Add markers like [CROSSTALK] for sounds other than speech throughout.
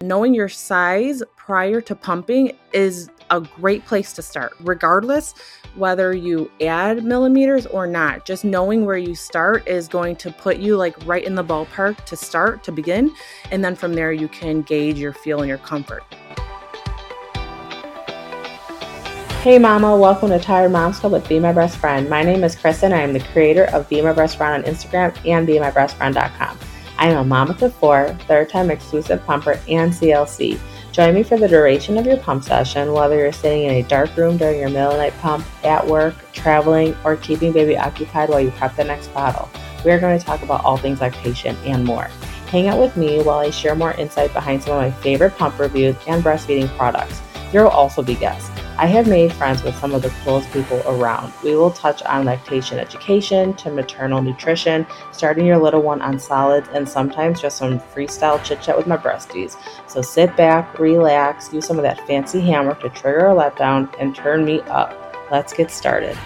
Knowing your size prior to pumping is a great place to start, regardless whether you add millimeters or not. Just knowing where you start is going to put you like right in the ballpark to start, to begin. And then from there, you can gauge your feel and your comfort. Hey Mama, welcome to Tired Moms Club with Be My Breast Friend. My name is Kristen. I am the creator of Be My Breast Friend on Instagram and BeMyBreastFriend.com. I am a mom of four, third time exclusive pumper, and CLC. Join me for the duration of your pump session, whether you're sitting in a dark room during your middle night pump, at work, traveling, or keeping baby occupied while you prep the next bottle. We are going to talk about all things lactation and more. Hang out with me while I share more insight behind some of my favorite pump reviews and breastfeeding products. There will also be guests. I have made friends with some of the coolest people around. We will touch on lactation education to maternal nutrition, starting your little one on solids, and sometimes just some freestyle chit chat with my breasties. So sit back, relax, use some of that fancy hammer to trigger a letdown, and turn me up. Let's get started.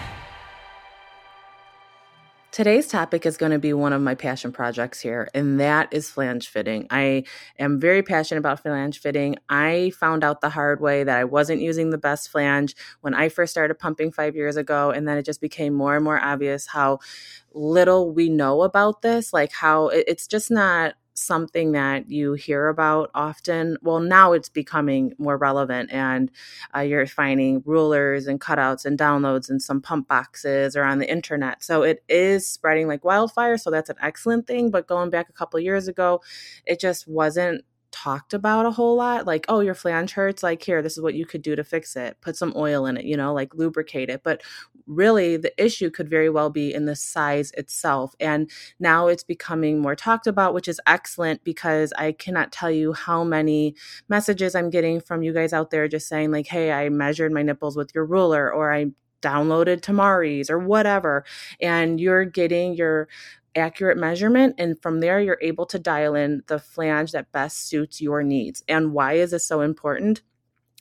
Today's topic is going to be one of my passion projects here, and that is flange fitting. I am very passionate about flange fitting. I found out the hard way that I wasn't using the best flange when I first started pumping five years ago, and then it just became more and more obvious how little we know about this, like how it's just not something that you hear about often. Well, now it's becoming more relevant, and uh, you're finding rulers and cutouts and downloads and some pump boxes or on the internet. So it is spreading like wildfire. So that's an excellent thing. But going back a couple years ago, it just wasn't talked about a whole lot like oh your flange hurts like here this is what you could do to fix it put some oil in it you know like lubricate it but really the issue could very well be in the size itself and now it's becoming more talked about which is excellent because i cannot tell you how many messages i'm getting from you guys out there just saying like hey i measured my nipples with your ruler or i downloaded Tamari's or whatever, and you're getting your accurate measurement. And from there, you're able to dial in the flange that best suits your needs. And why is this so important?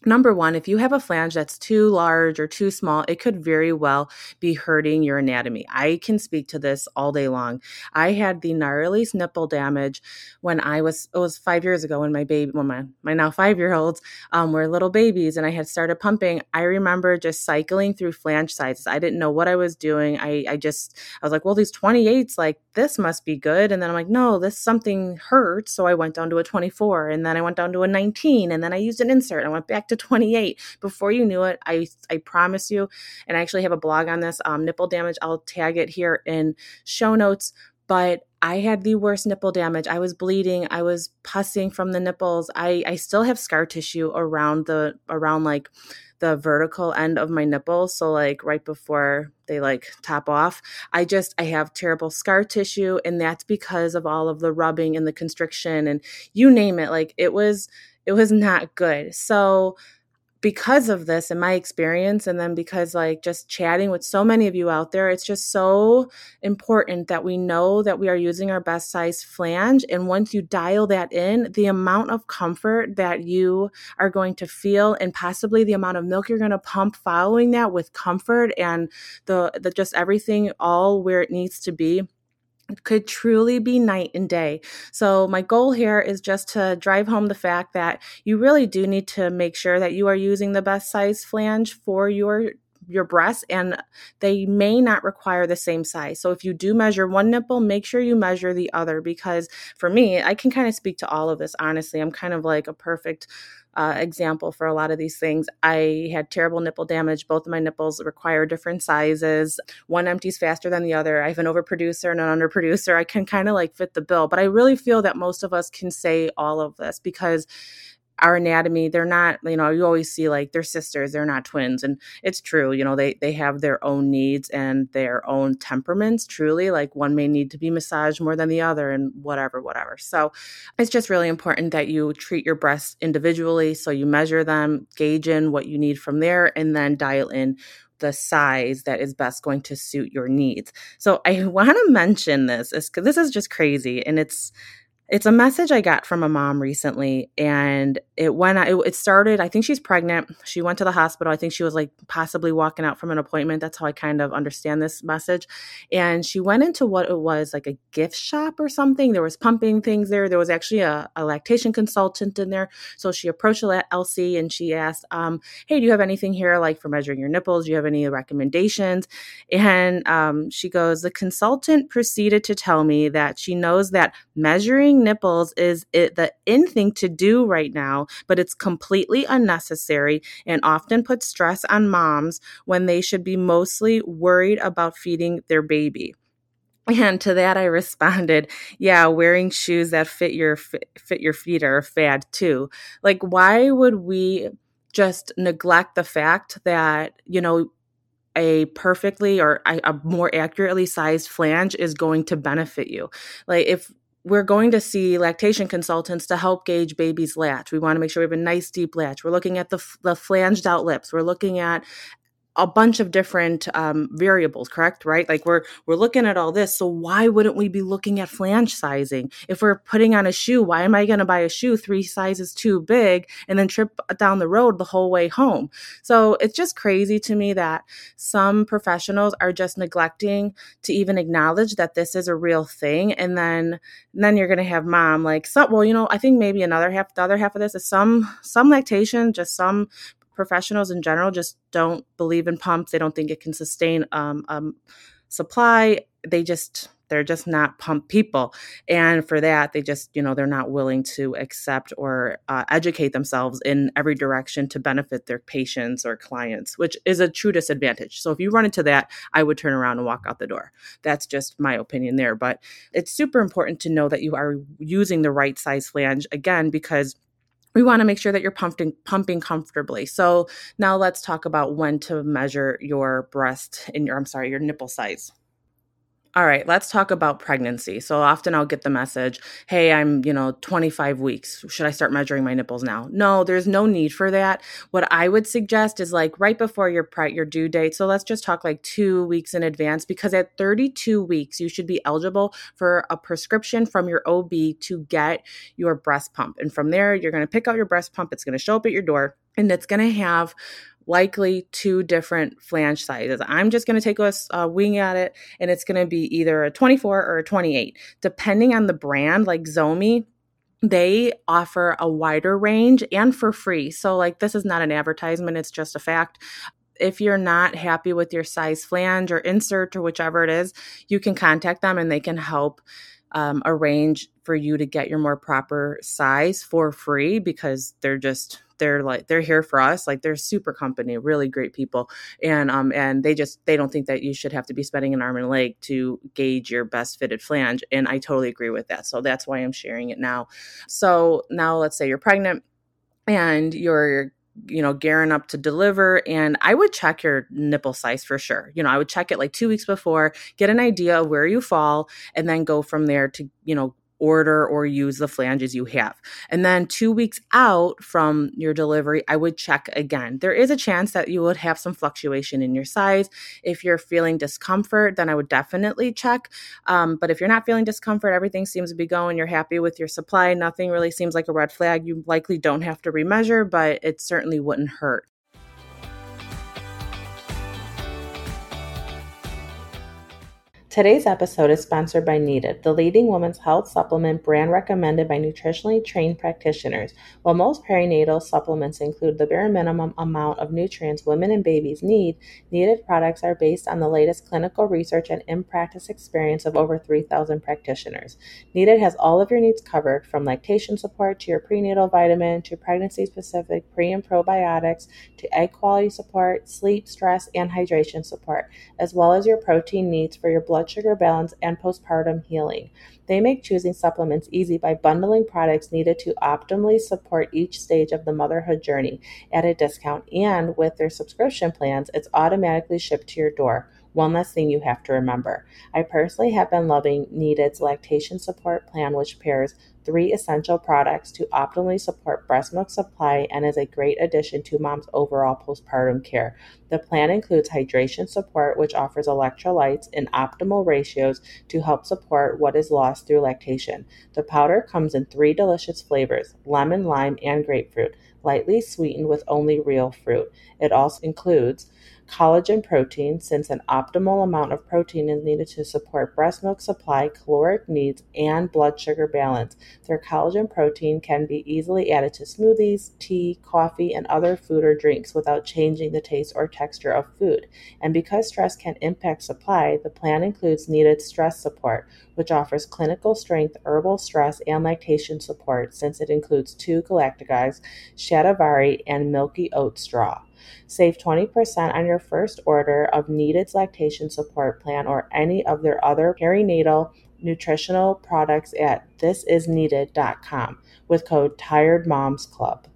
Number one, if you have a flange that's too large or too small, it could very well be hurting your anatomy. I can speak to this all day long. I had the gnarliest nipple damage when I was, it was five years ago when my baby, when my, my now five year olds um, were little babies and I had started pumping. I remember just cycling through flange sizes. I didn't know what I was doing. I, I just, I was like, well, these 28s, like this must be good. And then I'm like, no, this something hurts. So I went down to a 24 and then I went down to a 19 and then I used an insert. I went back to 28. Before you knew it, I I promise you, and I actually have a blog on this um, nipple damage. I'll tag it here in show notes. But I had the worst nipple damage. I was bleeding. I was pussing from the nipples. I I still have scar tissue around the around like the vertical end of my nipples so like right before they like top off i just i have terrible scar tissue and that's because of all of the rubbing and the constriction and you name it like it was it was not good. So because of this and my experience and then because like just chatting with so many of you out there it's just so important that we know that we are using our best size flange and once you dial that in the amount of comfort that you are going to feel and possibly the amount of milk you're going to pump following that with comfort and the, the just everything all where it needs to be could truly be night and day. So, my goal here is just to drive home the fact that you really do need to make sure that you are using the best size flange for your your breasts and they may not require the same size. So if you do measure one nipple, make sure you measure the other because for me, I can kind of speak to all of this honestly. I'm kind of like a perfect uh, example for a lot of these things. I had terrible nipple damage. Both of my nipples require different sizes. One empties faster than the other. I have an overproducer and an underproducer. I can kind of like fit the bill, but I really feel that most of us can say all of this because our anatomy they're not you know you always see like they're sisters they're not twins and it's true you know they they have their own needs and their own temperaments truly like one may need to be massaged more than the other and whatever whatever so it's just really important that you treat your breasts individually so you measure them gauge in what you need from there and then dial in the size that is best going to suit your needs. So I [LAUGHS] want to mention this because this is just crazy and it's it's a message I got from a mom recently, and it went. It, it started. I think she's pregnant. She went to the hospital. I think she was like possibly walking out from an appointment. That's how I kind of understand this message. And she went into what it was like a gift shop or something. There was pumping things there. There was actually a, a lactation consultant in there. So she approached LC and she asked, um, "Hey, do you have anything here like for measuring your nipples? Do you have any recommendations?" And um, she goes, "The consultant proceeded to tell me that she knows that measuring." Nipples is it, the in thing to do right now, but it's completely unnecessary and often puts stress on moms when they should be mostly worried about feeding their baby. And to that I responded, yeah, wearing shoes that fit your fit your feet are a fad too. Like why would we just neglect the fact that, you know, a perfectly or a more accurately sized flange is going to benefit you. Like if we're going to see lactation consultants to help gauge baby's latch. We want to make sure we have a nice deep latch. We're looking at the, the flanged out lips. We're looking at a bunch of different um, variables correct right? Like we're we're looking at all this so why wouldn't we be looking at flange sizing? If we're putting on a shoe why am i going to buy a shoe three sizes too big and then trip down the road the whole way home? So it's just crazy to me that some professionals are just neglecting to even acknowledge that this is a real thing and then and then you're going to have mom like so well you know i think maybe another half the other half of this is some some lactation just some professionals in general just don't believe in pumps. They don't think it can sustain um, um, supply. They just they're just not pump people, and for that, they just you know they're not willing to accept or uh, educate themselves in every direction to benefit their patients or clients, which is a true disadvantage. So if you run into that, I would turn around and walk out the door. That's just my opinion there, but it's super important to know that you are using the right size flange again because we want to make sure that you're pumping pumping comfortably. So now let's talk about when to measure your breast in your I'm sorry, your nipple size. All right, let's talk about pregnancy. So often I'll get the message, "Hey, I'm, you know, 25 weeks. Should I start measuring my nipples now?" No, there's no need for that. What I would suggest is like right before your pre- your due date. So let's just talk like 2 weeks in advance because at 32 weeks you should be eligible for a prescription from your OB to get your breast pump. And from there, you're going to pick out your breast pump. It's going to show up at your door and it's going to have likely two different flange sizes. I'm just going to take a, a, wing at it, and it's going to be either a 24 or a 28, depending on the brand. Like Zomee, they offer a wider range and for free. So, like, this is not an advertisement, it's just a fact. If you're not happy with your size flange or insert or whichever it is, you can contact them and they can help um, arrange for you to get your more proper size for free because they're just they're like they're here for us like they're super company really great people and um and they just they don't think that you should have to be spending an arm and a leg to gauge your best fitted flange and i totally agree with that so that's why i'm sharing it now so now let's say you're pregnant and you're you know, gearing up to deliver. And I would check your nipple size for sure. You know, I would check it like two weeks before, get an idea of where you fall, and then go from there to, you know, order or use the flanges you have. And then two weeks out from your delivery, I would check again. There is a chance that you would have some fluctuation in your size. If you're feeling discomfort, then I would definitely check. Um, but if you're not feeling discomfort, everything seems to be going, you're happy with your supply, nothing really seems like a red flag, you likely don't have to remeasure, but it certainly wouldn't hurt. Today's episode is sponsored by Needed, the leading women's health supplement brand recommended by nutritionally trained practitioners. While most perinatal supplements include the bare minimum amount of nutrients women and babies need, Needed products are based on the latest clinical research and in practice experience of over 3,000 practitioners. Needed has all of your needs covered, from lactation support to your prenatal vitamin to pregnancy specific pre and probiotics to egg quality support, sleep, stress, and hydration support, as well as your protein needs for your blood blood sugar balance, and postpartum healing. They make choosing supplements easy by bundling products needed to optimally support each stage of the motherhood journey at a discount, and with their subscription plans, it's automatically shipped to your door. One last thing you have to remember. I personally have been loving Needed's lactation support plan, which pairs three essential products to optimally support breast milk supply and is a great addition to mom's overall postpartum care. The plan includes hydration support, which offers electrolytes in optimal ratios to help support what is lost through lactation. The powder comes in three delicious flavors lemon, lime, and grapefruit, lightly sweetened with only real fruit. It also includes collagen protein, since an optimal amount of protein is needed to support breast milk supply, caloric needs, and blood sugar balance. Their collagen protein can be easily added to smoothies, tea, coffee, and other food or drinks without changing the taste or texture of food. And because stress can impact supply, the plan includes needed stress support, which offers clinical strength herbal stress and lactation support since it includes two galactagogues, shatavari, and milky oat straw. Save 20% on your first order of Needed's lactation support plan or any of their other perinatal nutritional products at thisisneeded.com with code Tired Moms Club.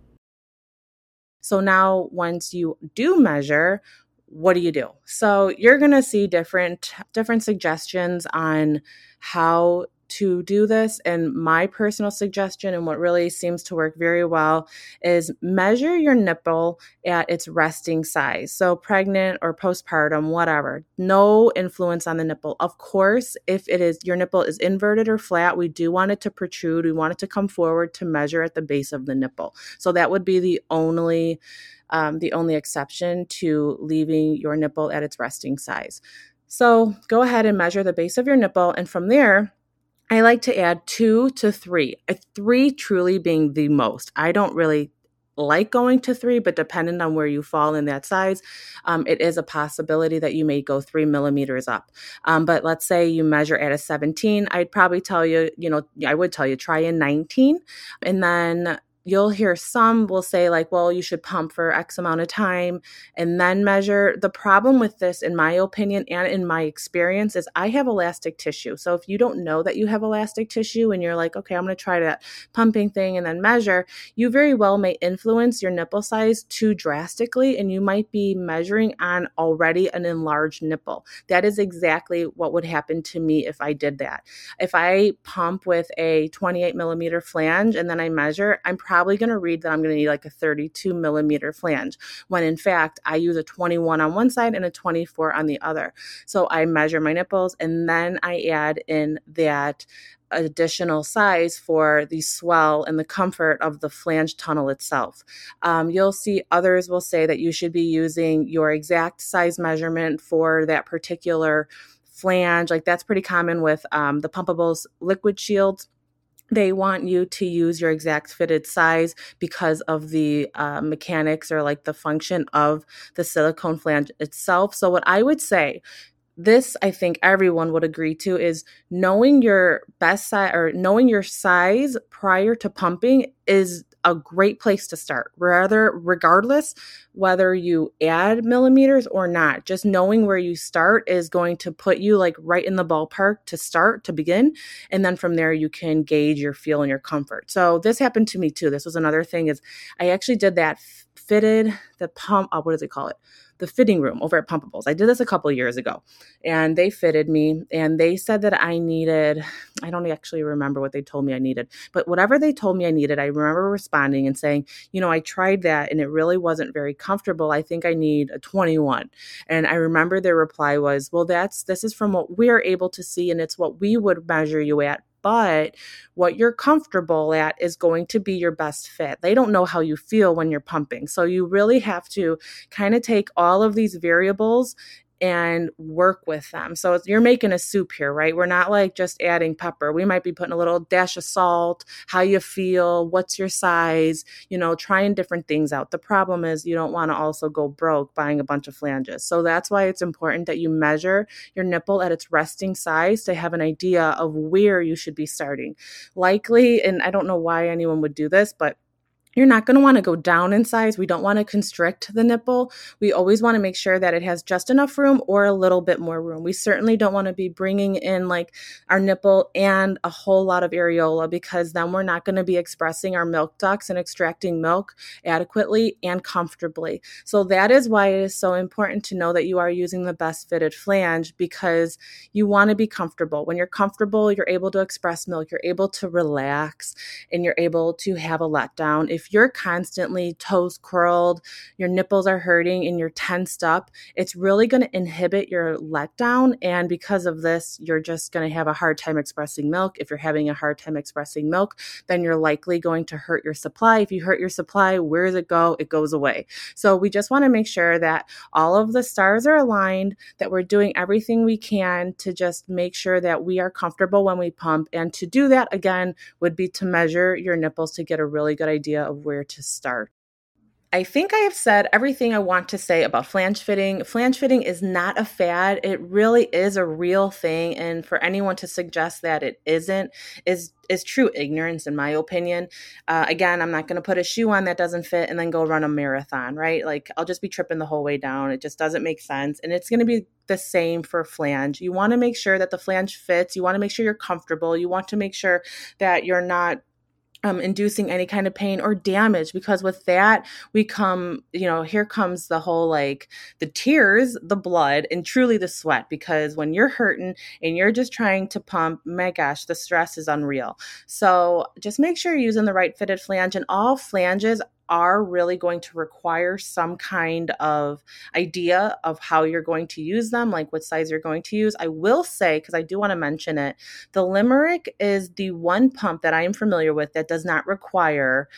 So now once you do measure, what do you do? So you're going to see different different suggestions on how to do this. And my personal suggestion, and what really seems to work very well, is measure your nipple at its resting size. So, pregnant or postpartum, whatever, no influence on the nipple. Of course, if it is your nipple is inverted or flat, we do want it to protrude. We want it to come forward to measure at the base of the nipple. So, that would be the only. Um, the only exception to leaving your nipple at its resting size. So go ahead and measure the base of your nipple, and from there, I like to add two to three, a three truly being the most. I don't really like going to three, but depending on where you fall in that size, um, it is a possibility that you may go three millimeters up. Um, but let's say you measure at a 17, I'd probably tell you, you know, I would tell you try a 19 and then you'll hear some will say like well you should pump for x amount of time and then measure. The problem with this in my opinion and in my experience is i have elastic tissue. So if you don't know that you have elastic tissue and you're like okay i'm going to try that pumping thing and then measure you very well may influence your nipple size too drastically and you might be measuring on already an enlarged nipple. That is exactly what would happen to me if i did that. If i pump with a 28 millimeter flange and then i measure i'm probably probably going to read that I'm going to need like a 32 millimeter flange, when in fact I use a 21 on one side and a 24 on the other. So I measure my nipples and then I add in that additional size for the swell and the comfort of the flange tunnel itself. Um, you'll see others will say that you should be using your exact size measurement for that particular flange. Like that's pretty common with um, the pumpables liquid shields they want you to use your exact fitted size because of the uh, mechanics or like the function of the silicone flange itself. So, what I would say, this I think everyone would agree to, is knowing your best size or knowing your size prior to pumping is a great place to start. Rather, regardless whether you add millimeters or not, just knowing where you start is going to put you like right in the ballpark to start to begin. And then from there, you can gauge your feel and your comfort. So this happened to me too. This was another thing is I actually did that fitted the pump. Uh, what does it call it? The fitting room over at Pumpables. I did this a couple years ago and they fitted me and they said that I needed, I don't actually remember what they told me I needed, but whatever they told me I needed, I remember responding and saying, you know, I tried that and it really wasn't very comfortable. I think I need a 21. And I remember their reply was, well, that's, this is from what we're able to see and it's what we would measure you at but what you're comfortable at is going to be your best fit. They don't know how you feel when you're pumping. So you really have to kind of take all of these variables and work with them. So you're making a soup here, right? We're not like just adding pepper. We might be putting a little dash of salt, how you feel, what's your size, you know, trying different things out. The problem is you don't want to also go broke buying a bunch of flanges. So that's why it's important that you measure your nipple at its resting size to have an idea of where you should be starting. Likely, and I don't know why anyone would do this, but you're not going to want to go down in size. We don't want to constrict the nipple. We always want to make sure that it has just enough room or a little bit more room. We certainly don't want to be bringing in like our nipple and a whole lot of areola because then we're not going to be expressing our milk ducts and extracting milk adequately and comfortably. So that is why it is so important to know that you are using the best fitted flange because you want to be comfortable. When you're comfortable, you're able to express milk, you're able to relax, and you're able to have a letdown. If if you're constantly toes curled, your nipples are hurting, and you're tensed up, it's really going to inhibit your letdown. And because of this, you're just going to have a hard time expressing milk. If you're having a hard time expressing milk, then you're likely going to hurt your supply. If you hurt your supply, where does it go? It goes away. So we just want to make sure that all of the stars are aligned, that we're doing everything we can to just make sure that we are comfortable when we pump. And to do that, again, would be to measure your nipples to get a really good idea of of where to start. I think I have said everything I want to say about flange fitting. Flange fitting is not a fad. It really is a real thing. And for anyone to suggest that it isn't is is true ignorance in my opinion. Uh, again, I'm not going to put a shoe on that doesn't fit and then go run a marathon, right? Like I'll just be tripping the whole way down. It just doesn't make sense. And it's going to be the same for flange. You want to make sure that the flange fits. You want to make sure you're comfortable. You want to make sure that you're not um, inducing any kind of pain or damage because with that we come you know here comes the whole like the tears the blood and truly the sweat because when you're hurting and you're just trying to pump my gosh the stress is unreal. So just make sure you're using the right fitted flange and all flanges are really going to require some kind of idea of how you're going to use them, like what size you're going to use. I will say, because I do want to mention it, the Limerick is the one pump that I am familiar with that does not require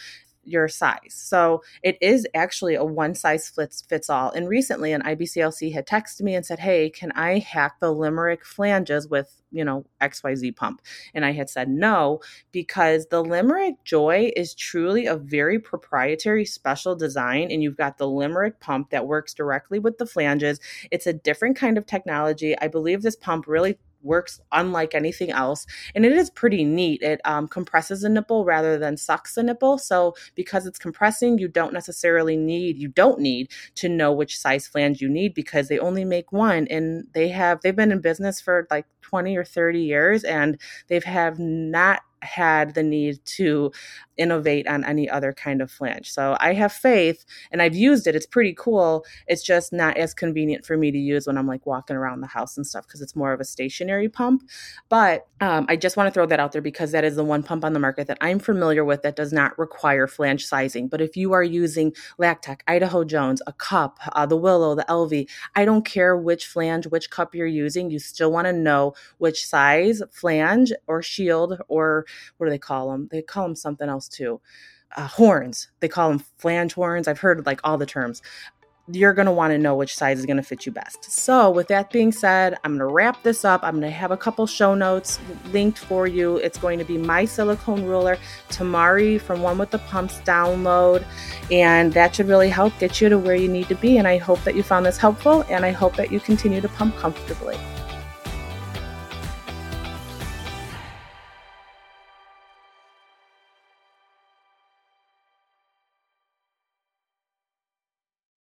your size. So it is actually a one size fits fits all. And recently an IBCLC had texted me and said, Hey, can I hack the Limerick flanges with, you know, XYZ pump? And I had said no, because the Limerick Joy is truly a very proprietary special design. And you've got the Limerick pump that works directly with the flanges. It's a different kind of technology. I believe this pump really works unlike anything else. And it is pretty neat. It um, compresses a nipple rather than sucks a nipple. So because it's compressing, you don't necessarily need, you don't need to know which size flange you need because they only make one and they have, they've been in business for like 20 or 30 years and they've have not had the need to innovate on any other kind of flange. So I have faith and I've used it. It's pretty cool. It's just not as convenient for me to use when I'm like walking around the house and stuff because it's more of a stationary pump. But um, I just want to throw that out there because that is the one pump on the market that I'm familiar with that does not require flange sizing. But if you are using Lactec, Idaho Jones, a cup, uh, the Willow, the Elvie, I don't care which flange, which cup you're using. You still want to know which size flange or shield or what do they call them? They call them something else too. Uh, horns. They call them flange horns. I've heard like all the terms. You're going to want to know which size is going to fit you best. So, with that being said, I'm going to wrap this up. I'm going to have a couple show notes linked for you. It's going to be my silicone ruler, Tamari from One with the Pumps download, and that should really help get you to where you need to be. And I hope that you found this helpful, and I hope that you continue to pump comfortably.